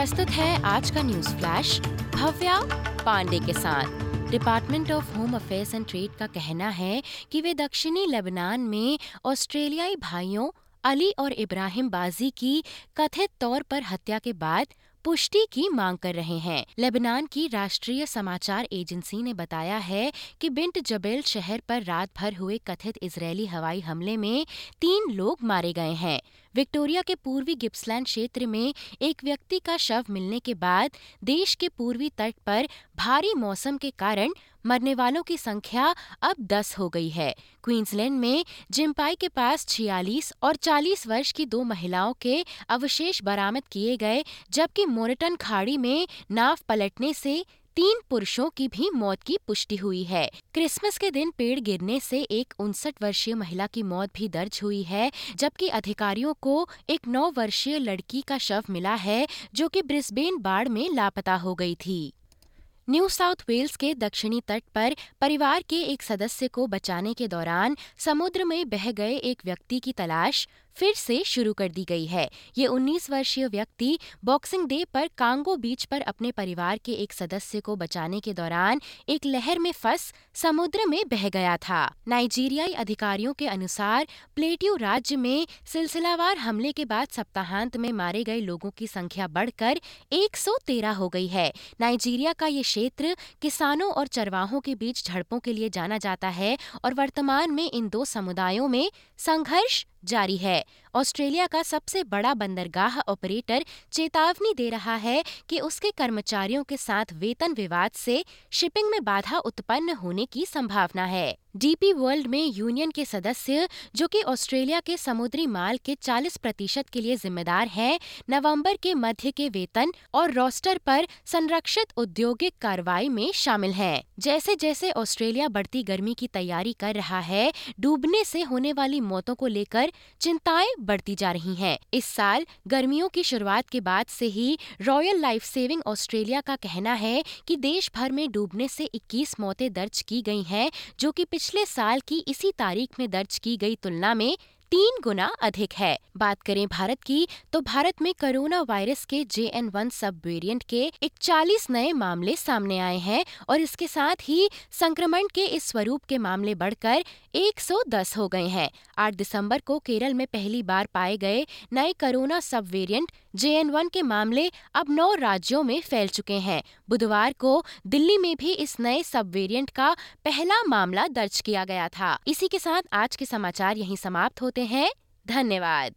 प्रस्तुत है आज का न्यूज़ फ्लैश भव्या पांडे के साथ। Department of home affairs and trade का कहना है कि वे दक्षिणी लेबनान में ऑस्ट्रेलियाई भाइयों अली और इब्राहिम बाजी की कथित तौर पर हत्या के बाद पुष्टि की मांग कर रहे हैं। लेबनान की राष्ट्रीय समाचार एजेंसी ने बताया है कि बिंट जबेल शहर पर रात भर हुए कथित इजरायली हवाई हमले में तीन लोग मारे गए हैं। विक्टोरिया के पूर्वी गिप्सलैंड क्षेत्र में एक व्यक्ति का शव मिलने के बाद देश के पूर्वी तट पर भारी मौसम के कारण मरने वालों की संख्या अब 10 हो गई है। क्वींसलैंड में जिम्पाई के पास छियालीस और 40 वर्ष की दो महिलाओं के अवशेष बरामद किए गए, जबकि मोरटन खाड़ी में नाव पलटने से तीन पुरुषों की भी मौत की पुष्टि हुई है। क्रिसमस के दिन पेड़ गिरने से एक उनसठ वर्षीय महिला की मौत भी दर्ज हुई है, जबकि अधिकारियों को एक नौ वर्षीय लड़की का शव मिला है, जो कि ब्रिस्बेन बाढ़ में लापता हो गई थी। न्यू साउथ वेल्स के दक्षिणी तट पर परिवार के एक सदस्य को बचाने के दौरान समुद्र में बह गए एक व्यक्ति की तलाश फिर से शुरू कर दी गई है। ये 19 वर्षीय व्यक्ति बॉक्सिंग डे पर कांगो बीच पर अपने परिवार के एक सदस्य को बचाने के दौरान एक लहर में फंस समुद्र में बह गया था। नाइजीरियाई अधिकारियों के अनुसार प्लेटियो राज्य में सिलसिलावार हमले के बाद सप्ताहांत में मारे गए लोगों की संख्या बढ़कर 113 हो गई है। नाइजीरिया का ये क्षेत्र किसानों और चरवाहों के बीच झड़पों के लिए जाना जाता है और वर्तमान में इन दो समुदायों में संघर्ष जारी है। ऑस्ट्रेलिया का सबसे बड़ा बंदरगाह ऑपरेटर चेतावनी दे रहा है कि उसके कर्मचारियों के साथ वेतन विवाद से शिपिंग में बाधा उत्पन्न होने की संभावना है डीपी वर्ल्ड में यूनियन के सदस्य जो कि ऑस्ट्रेलिया के समुद्री माल के 40 प्रतिशत के लिए जिम्मेदार हैं, नवंबर के मध्य के वेतन और रोस्टर पर संरक्षित औद्योगिक कार्रवाई में शामिल हैं। जैसे जैसे ऑस्ट्रेलिया बढ़ती गर्मी की तैयारी कर रहा है डूबने से होने वाली मौतों को लेकर चिंताएँ बढ़ती जा रही हैं। इस साल गर्मियों की शुरुआत के बाद से ही रॉयल लाइफ सेविंग ऑस्ट्रेलिया का कहना है कि देश भर में डूबने से 21 मौतें दर्ज की गई हैं, जो कि पिछले साल की इसी तारीख में दर्ज की गई तुलना में तीन गुना अधिक है। बात करें भारत की तो भारत में कोरोना वायरस के J N one subvariant के इकचालीस नए मामले सामने आए हैं और इसके साथ ही संक्रमण के इस स्वरूप के मामले बढ़कर 110 हो गए हैं। 8 दिसंबर को केरल में पहली बार पाए गए नए कोरोना सब वेरियंट जे एन वन के मामले अब नौ राज्यों में फैल चुके हैं। बुधवार को दिल्ली में भी इस नए सब वेरियंट का पहला मामला दर्ज किया गया था। इसी के साथ आज के समाचार यहीं समाप्त होते हैं। धन्यवाद।